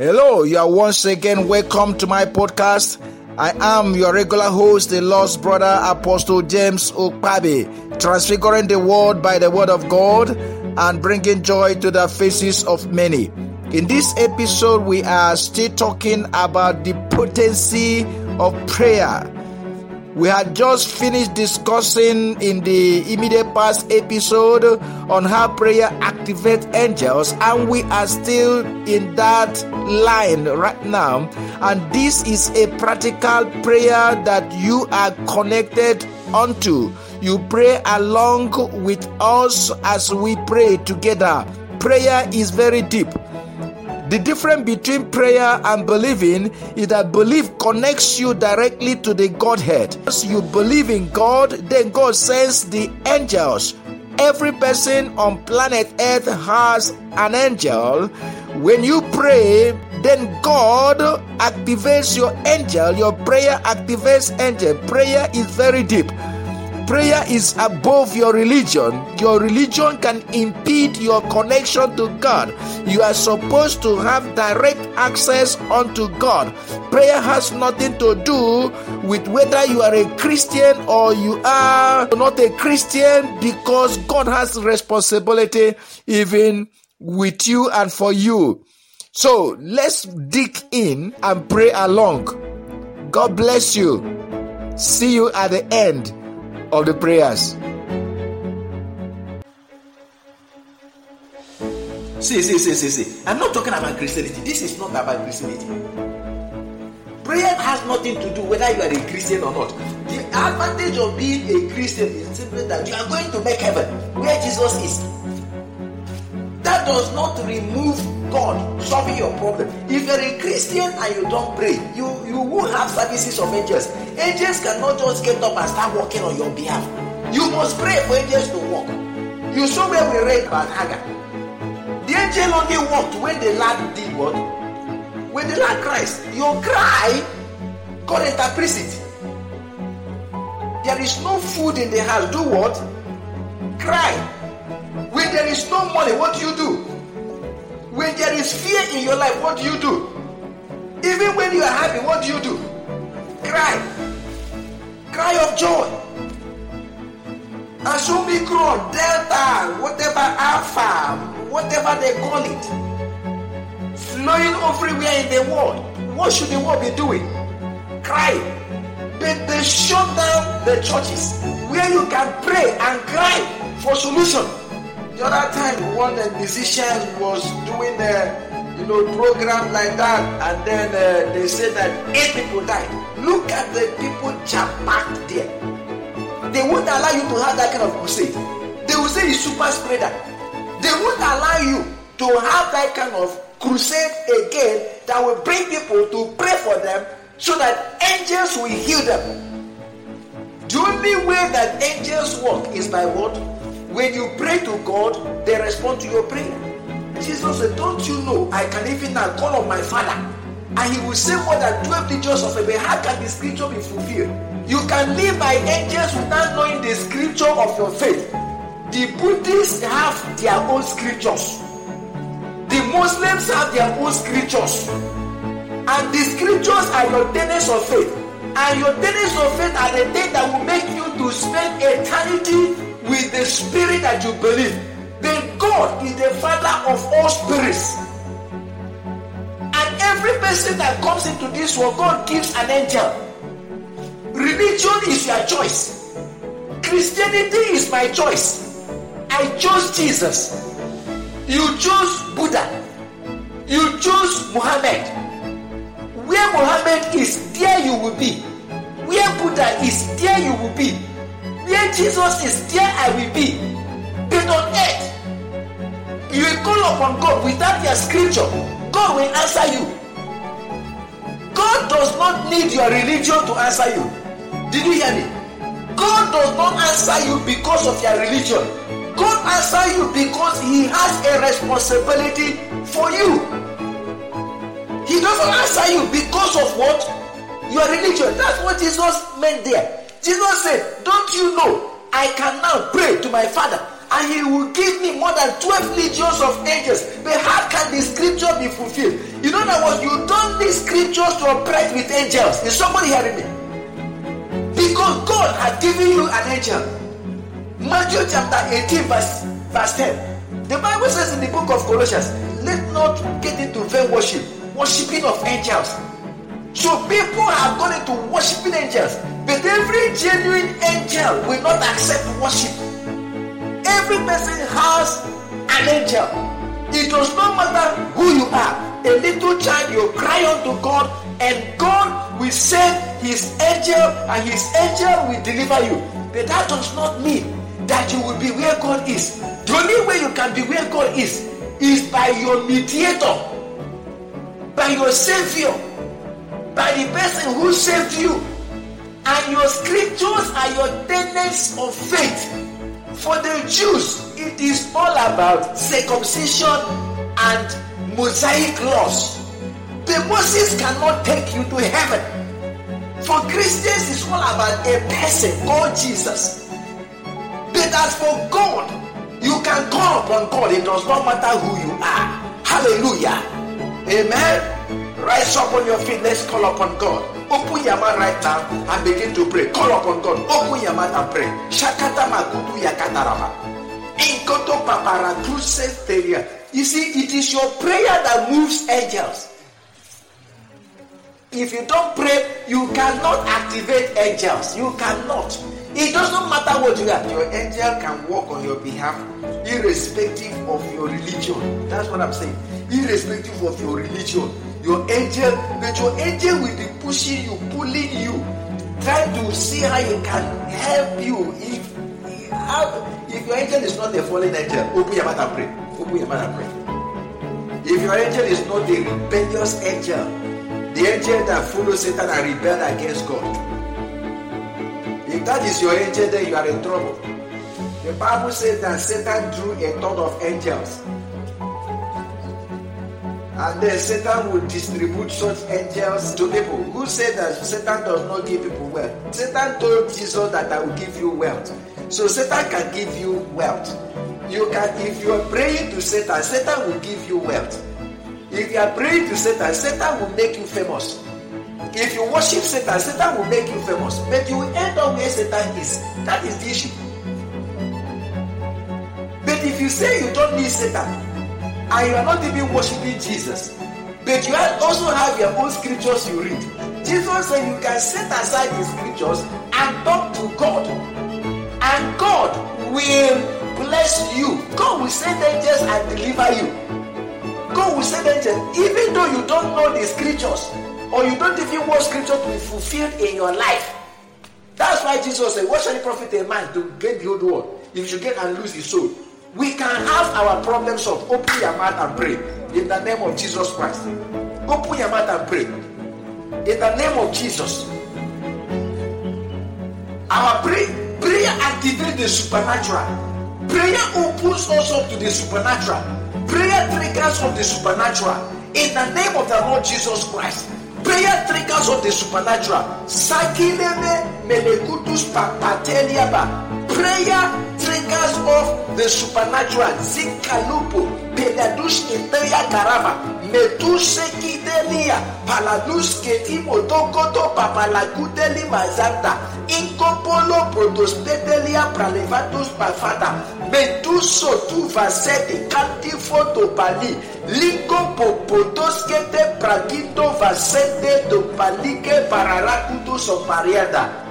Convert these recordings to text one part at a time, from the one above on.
Hello, you are once again welcome to my podcast. I am your regular host, the lost brother Apostle James Okpabe, transfiguring the world by the word of God and bringing joy to the faces of many. In this episode, we are still talking about the potency of prayer. We had just finished discussing in the immediate past episode on how prayer activates angels, and we are still in that line right now. And this is a practical prayer that you are connected onto. You pray along with us as we pray together. Prayer is very deep. The difference between prayer and believing is that belief connects you directly to the Godhead. As you believe in God, then God sends the angels. Every person on planet Earth has an angel. When you pray, then God activates your angel. Your prayer activates angel. Prayer is very deep. Prayer is above your religion. Your religion can impede your connection to God. You are supposed to have direct access unto God. Prayer has nothing to do with whether you are a Christian or you are not a Christian because God has responsibility even with you and for you. So let's dig in and pray along. God bless you. See you at the end of the prayers. See, see, see, see, see. I'm not talking about Christianity. This is not about Christianity. Prayer has nothing to do whether you are a Christian or not. The advantage of being a Christian is simply that you are going to make heaven where Jesus is. That does not remove God solving your problem. If you're a Christian and you don't pray, you, you will have services of angels. Angels cannot just get up and start working on your behalf. You must pray for angels to work. You saw where we read about Hagar. The angel only worked when the lad did what? When the lad cries. Your cry, God interprets it. There is no food in the house. Do what? Cry. When there is no money, what do you do? When there is fear in your life, what do you do? Even when you are happy, what do you do? Cry. Cry of joy. As Omicron, Delta, whatever Alpha, whatever they call it, flowing everywhere in the world. What should the world be doing? Cry. But they shut down the churches where you can pray and cry for solution. The other time, one the musician was doing a you know program like that, and then uh, they say that eight people died. Look at the people jam packed there. They won't allow you to have that kind of crusade. They will say it's super spreader. They won't allow you to have that kind of crusade again that will bring people to pray for them so that angels will heal them. The only way that angels work is by what? When you pray to God, they respond to your prayer. Jesus said, Don't you know I can even now call on my Father and he will say more than 12 digits of a How can the scripture be fulfilled? You can live by angels without knowing the scripture of your faith. The Buddhists have their own scriptures. The Muslims have their own scriptures. And the scriptures are your tenets of faith. And your tenets of faith are the things that will make you to spend eternity with the spirit that you believe. Then God is the Father of all spirits. And every person that comes into this world, God gives an angel. Religion is your choice. Christianity is my choice. I chose Jesus. You chose Buddha. You chose Muhammad. Where Muhammad is, there you will be. Where Buddha is, there you will be. Where Jesus is, there I will be. But on earth, call upon God without your scripture. God will answer you. God does not need your religion to answer you. Did you hear me? God does not answer you because of your religion. God answers you because He has a responsibility for you. He doesn't answer you because of what? Your religion. That's what Jesus meant there. Jesus said, Don't you know I can now pray to my Father and he will give me more than 12 legions of angels. But how can the scripture be fulfilled? In other words, you don't need scriptures to operate with angels. Is somebody hearing me? Because God has given you an angel. Matthew chapter 18, verse, verse 10. The Bible says in the book of Colossians, let not get into vain worship, worshiping of angels. So people have gone into worshiping angels, but every genuine angel will not accept worship. Every person has an angel. It does not matter who you are. A little child, you cry unto God, and God will send his angel, and his angel will deliver you. But that does not mean that you will be where God is. The only way you can be where God is is by your mediator, by your savior, by the person who saved you. And your scriptures are your tenets of faith. For the Jews, it is all about circumcision and Mosaic laws. The Moses cannot take you to heaven. For Christians, it's all about a person called Jesus. But as for God, you can call upon God. It does not matter who you are. Hallelujah. Amen. Rise up on your feet. Let's call upon God. Open your mouth right now and begin to pray. Call upon God. Open your mouth and pray. Shakata makutu yakatarama. Inkoto paparatuse teria. You see, it is your prayer that moves angels. If you don't pray, you cannot activate angels. You cannot. It doesn't matter what you have. Your angel can work on your behalf, irrespective of your religion. That's what I'm saying. Irrespective of your religion, your angel, but your angel will be pushing you, pulling you, trying to see how he can help you. If how, if your angel is not a fallen angel, open your mouth and pray. Open your mouth and pray. If your angel is not a rebellious angel, the angel that follows Satan and rebel against God. If that is your angel, then you are in trouble. The Bible says that Satan drew a third of angels. And then Satan will distribute such angels to people. Who said that Satan does not give people wealth? Satan told Jesus that I will give you wealth. So Satan can give you wealth. You can, if you are praying to Satan, Satan will give you wealth. If you are praying to Satan, Satan will make you famous. If you worship Satan, Satan will make you famous. But you will end up where Satan is. That is the issue. But if you say you don't need Satan, and you are not even worshiping Jesus, but you also have your own scriptures you read. Jesus said you can set aside the scriptures and talk to God. And God will bless you. God will send angels and deliver you. God will send angels, even though you don't know the scriptures, or you don't even want scripture to be fulfilled in your life. That's why Jesus said, What shall it profit a man to gain the whole world if you should and lose his soul? We can have our problems solved. Open your mouth and pray in the name of Jesus Christ. Open your mouth and pray in the name of Jesus. Our pray, prayer activates the supernatural. Prayer opens us up to the supernatural. Prayer triggers of the supernatural in the name of the Lord Jesus Christ. Prayer triggers of the supernatural. prayer triggers off the supernatural zikalupo pedadush inteya karama metusekideliya paladusketi motokoto papalagudeli mazanta inkopolo protospedeliya pralevatus pafata metusotu vasedi kantifotopali linkopopotoskete pragito vasede topalike pararakutusopariada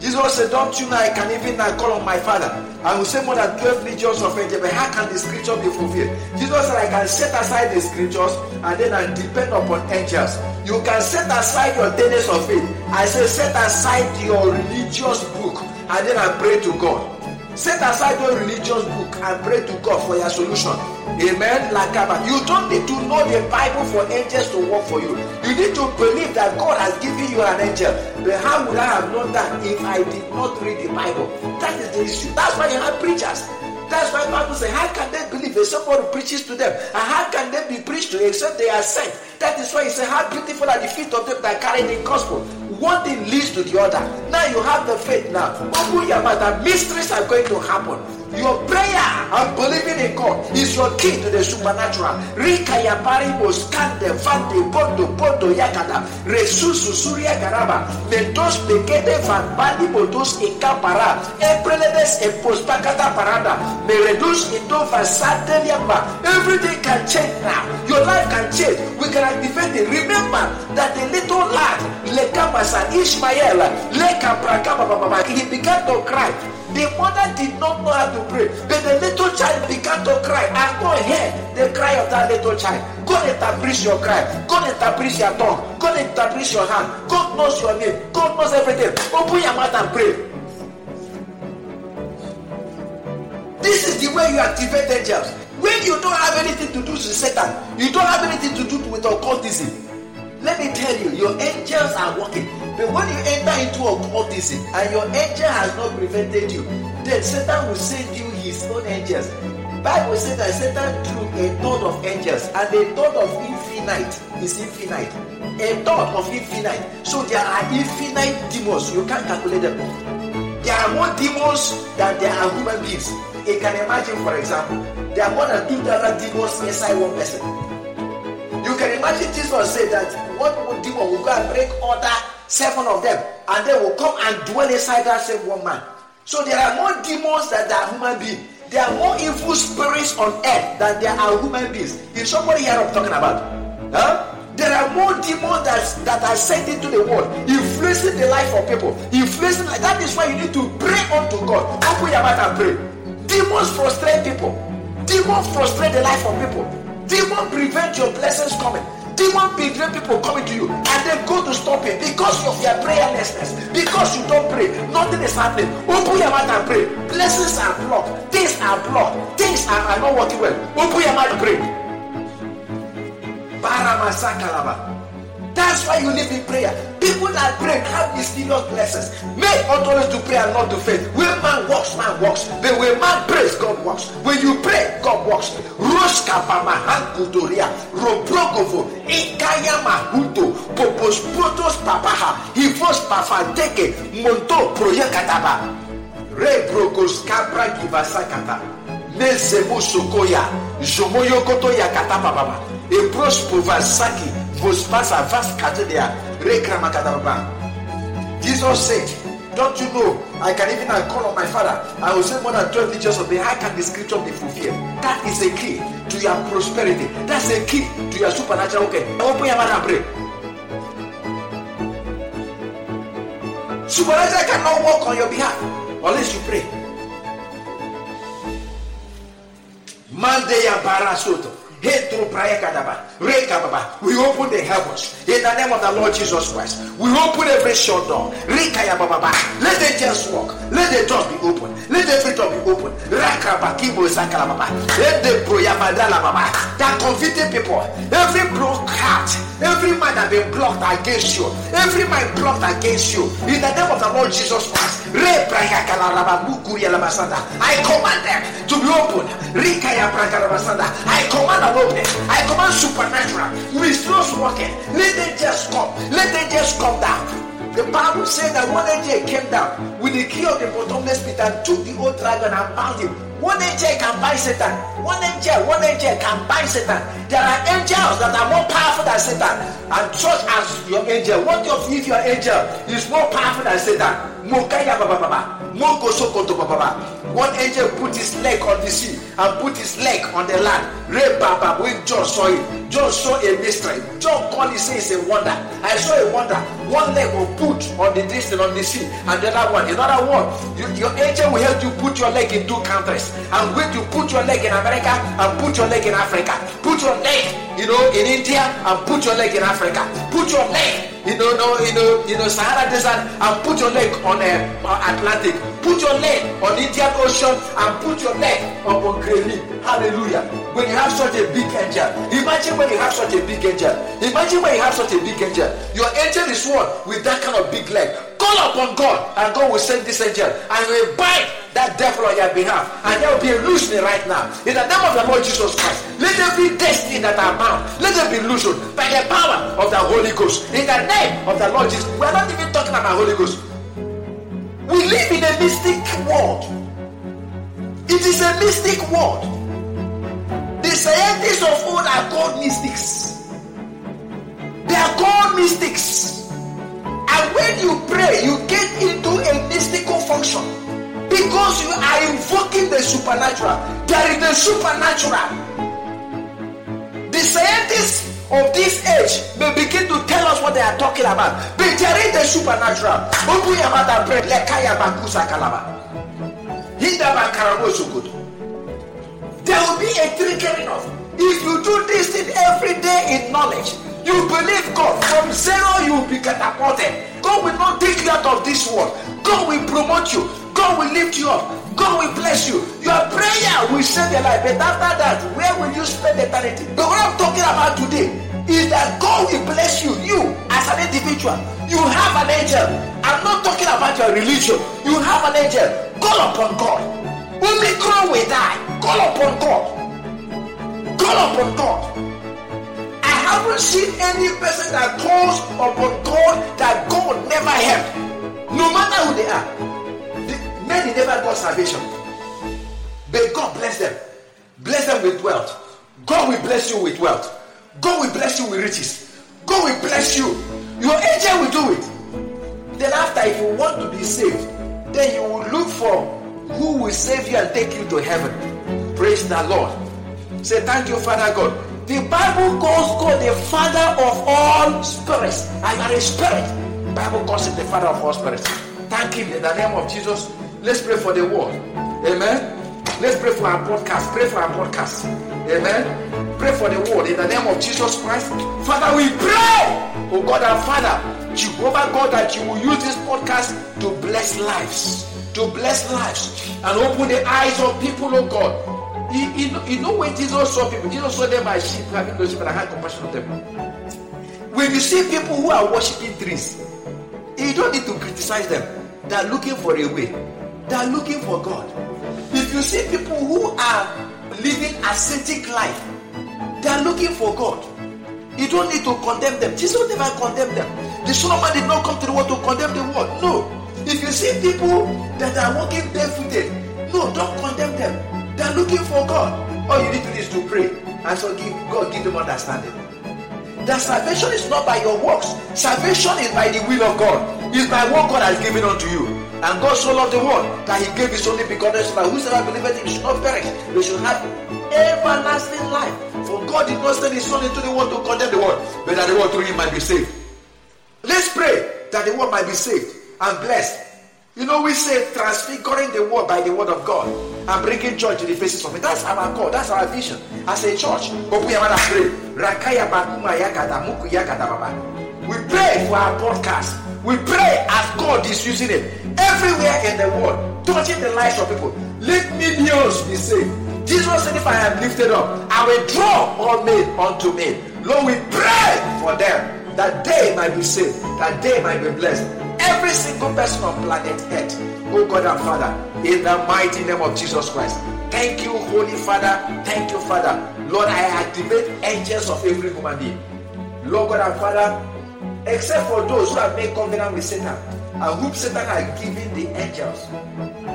Jesus said, Don't you know I can even now call on my father? I will say more than 12 legions of angels, but how can the scripture be fulfilled? Jesus said, I can set aside the scriptures and then I depend upon angels. You can set aside your tenets of faith. I say, set aside your religious book and then I pray to God. Set aside your religious book and pray to God for your solution. Amen. Lakaba. Uh, you don't need to know the Bible for angels to work for you. You need to believe that God has given you an angel. But how would I have known that if I did not read the Bible? That is the issue. That's why you have preachers. That's why Bible say, how can they believe if somebody preaches to them? And how can they be preached to except they are sent? That is why he said, how beautiful are the feet of them that carry the gospel. One thing leads to the other. Now you have the faith now. Open your mouth and mysteries are going to happen. Your prayer and believing in God is your key to the supernatural. Rika ya paribo skande vande bondo bondo yakada resusu suria garaba. Mentos pekete van bandi bodos ikapara. Empreledes epospakata parada. Meredus into vasate liamba. Everything can change now. Your life can change. We can activate it. Remember that the little lad lekamasa ishmael lekaprakabababa he began to cry the mother did not know how to pray, but the little child began to cry. And God heard the cry of that little child. God establish your cry. God establish your tongue. God establish your hand. God knows your name. God knows everything. Open your mouth and pray. This is the way you activate angels. When you don't have anything to do with Satan, you don't have anything to do with and your angel has not prevented you, then Satan will send you his own angels. Bible says that Satan drew a thought of angels, and a thought of infinite is infinite. A thought of infinite. So there are infinite demons. You can't calculate them. There are more demons than there are human beings. You can imagine, for example, there are more than 2,000 demons inside one person. You can imagine Jesus said that one demon will go and break order seven of them, and they will come and dwell inside that same one man. So there are more demons than there are human beings. There are more evil spirits on earth than there are human beings. Is somebody here I'm talking about? Huh? There are more demons that, that are sent into the world, influencing the life of people. Influencing like that is why you need to pray unto God. Open your mouth and pray. Demons frustrate people. Demons frustrate the life of people. Demons prevent your blessings coming demon prevent people coming to you and they go to stop it because of your prayerlessness because you don't pray. Nothing is happening. Open your mouth and pray. Blessings are blocked. Things are blocked. Things are, are not working well. Open your mouth and pray. Baramasakalaba. That's why you live in prayer. People that pray have mysterious blessings. Men ought always to pray and not to faith. When man walks, man walks. But when man prays, God walks. When you pray, God walks. Roska pamahankutoria. Robrogovo. Ikaya mahuto. Popos protos papaha. Hivos pafanteke. Monto proyekataba. Rebrogos kabra givasakata. Nezemu sokoya. Jomoyokoto yakata baba. Ebros povasaki. Vospasa vast katedia. Rekramakadababa. Jesus said, Don't you know? I can even call on my father. I will send more than 12 teachers of the how can the scripture be fulfilled? That is a key to your prosperity. That's a key to your supernatural. Okay, open your mouth and pray. Supernatural cannot work on your behalf unless you pray. Mandeya Barasoto. We open the heavens in the name of the Lord Jesus Christ. We open every shut door. Let the just walk. Let the doors be open. Let every door be open. Let the. That convicted people. Every blocked heart. Every mind that been blocked against you. Every mind blocked against you. In the name of the Lord Jesus Christ. I command them to be open. I command an open. I command supernatural. Restores working. Let them just come. Let them just come down. The Bible said that one angel came down with the key of the bottomless pit and took the old dragon and bound him. One angel can buy Satan. One angel, one angel can buy Satan. There are angels that are more powerful than Satan. And such as your angel. What if your angel is more powerful than Satan? Mokaya. One angel put his leg on the sea and put his leg on the land. Re baba when John saw it. John saw a mystery. John called it say it's a wonder. I saw a wonder. One leg will put on the distance on the sea, and the other one. In other words, you, your angel will help you put your leg in two countries. And when you put your leg in America and put your leg in Africa, put your leg, you know, in India and put your leg in Africa. Put your leg, you know, no, you know, you know, Sahara Desert and put your leg on uh, Atlantic. Put your leg on Indian Ocean and put your leg on Greenland. Hallelujah. When you have such a big angel, imagine when you have such a big angel. Imagine when you have such a big angel. Your angel is one with that kind of big leg. Call upon God, and God will send this angel and will bind that devil on your behalf. And there will be a loosening right now. In the name of the Lord Jesus Christ, let every destiny that are bound, let them be loosened by the power of the Holy Ghost. In the name of the Lord Jesus. We are not even talking about Holy Ghost. We live in a mystic world. It is a mystic word. Scientists of old are called mystics. They are called mystics. And when you pray, you get into a mystical function because you are invoking the supernatural. There is the supernatural. The scientists of this age may begin to tell us what they are talking about. But there is the supernatural. Open your mouth. Lekaya bakusa kalaba. Hindaba karamosukudu. There will be a triggering of. If you do this thing every day in knowledge, you believe God. From zero, you will be catapulted. God will not take you out of this world. God will promote you. God will lift you up. God will bless you. Your prayer will save your life. But after that, where will you spend eternity? But what I'm talking about today is that God will bless you. You, as an individual, you have an angel. I'm not talking about your religion. You have an angel. Call upon God. Omicron will die. Call upon God. Call upon God. I haven't seen any person that calls upon God that God never helped. No matter who they are. The, many never got salvation. But God bless them. Bless them with wealth. God will bless you with wealth. God will bless you with riches. God will bless you. Your angel will do it. Then after, if you want to be saved, then you will look for who will save you and take you to heaven. Praise the Lord. Say thank you, Father God. The Bible calls God the Father of all spirits. I am a spirit. The Bible calls him the Father of all spirits. Thank him in the name of Jesus. Let's pray for the world. Amen. Let's pray for our podcast. Pray for our podcast. Amen. Pray for the world in the name of Jesus Christ. Father, we pray, oh God our Father, Jehovah God, that you will use this podcast to bless lives, to bless lives, and open the eyes of people, oh God. You, know, know when Jesus saw people, Jesus saw them as sheep, having no sheep, and had compassion on them. When you see people who are worshiping trees, you don't need to criticize them. They are looking for a way. They are looking for God. If you see people who are living ascetic life, they are looking for God. You don't need to condemn them. Jesus never condemned them. The Son of Man did not come to the world to condemn the world. No. If you see people that are walking barefooted, no, don't condemn them. They are looking for God. All you need to do is to pray and so give God give them understanding. That salvation is not by your works. Salvation is by the will of God. It's by what God has given unto you. And God so loved the world that He gave His only begotten Son, whosoever believeth in Him should not perish, they should have everlasting life. For God did not send His Son into the world to condemn the world, but that the world through Him might be saved. Let's pray that the world might be saved and blessed. You know, we say transfiguring the world by the word of God and bringing joy to the faces of it. That's our call. That's our vision as a church. But we are pray. We pray for our podcast. We pray as God is using it everywhere in the world, touching the lives of people. Let millions be saved. Jesus said, If I am lifted up, I will draw all men unto me. Lord, we pray for them that they might be saved, that they might be blessed. Every single person on planet Earth, oh God and Father, in the mighty name of Jesus Christ. Thank you, Holy Father. Thank you, Father. Lord, I activate angels of every human being. Lord God and Father, except for those who have made covenant with Satan, and whom Satan has given the angels,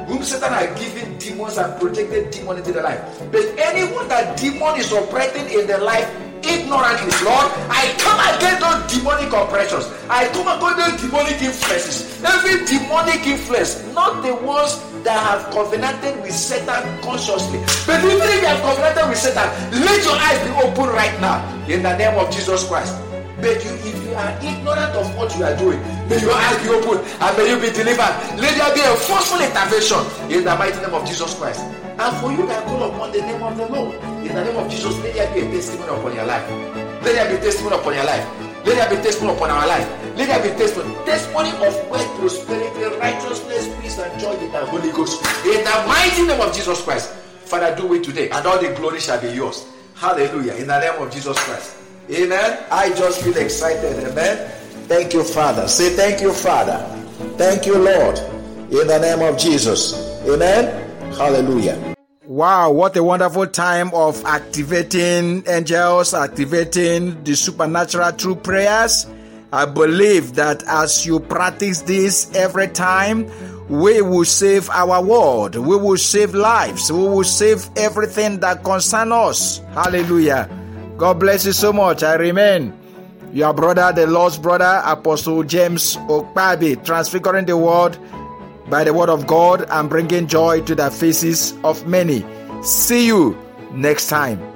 whom Satan has given demons and projected demon into the life. But anyone that demon is operating in the life ignorantly, Lord, I come against those demonic oppressions. I come against those demonic influences. Every demonic influence, not the ones that have covenanted with Satan consciously. But even if you have covenanted with Satan, let your eyes be open right now in the name of Jesus Christ. But you, if you are ignorant of what you are doing, may your eyes be open and may you be delivered. Let there be a forceful intervention in the mighty name of Jesus Christ. And for you that call upon the name of the Lord, in the name of Jesus, let there be a testimony upon your life. Let there be testimony upon your life. Let there be testimony upon our life. Let there be testimony. Testimony of wealth, prosperity, righteousness, peace, and joy in the Holy Ghost. In the mighty name of Jesus Christ. Father, do it today, and all the glory shall be yours. Hallelujah. In the name of Jesus Christ. Amen. I just feel excited. Amen. Thank you, Father. Say thank you, Father. Thank you, Lord. In the name of Jesus. Amen. Hallelujah. Wow, what a wonderful time of activating angels, activating the supernatural through prayers. I believe that as you practice this every time, we will save our world. We will save lives. We will save everything that concerns us. Hallelujah. God bless you so much. I remain your brother, the lost brother, Apostle James Okpabi, transfiguring the world by the word of God and bringing joy to the faces of many. See you next time.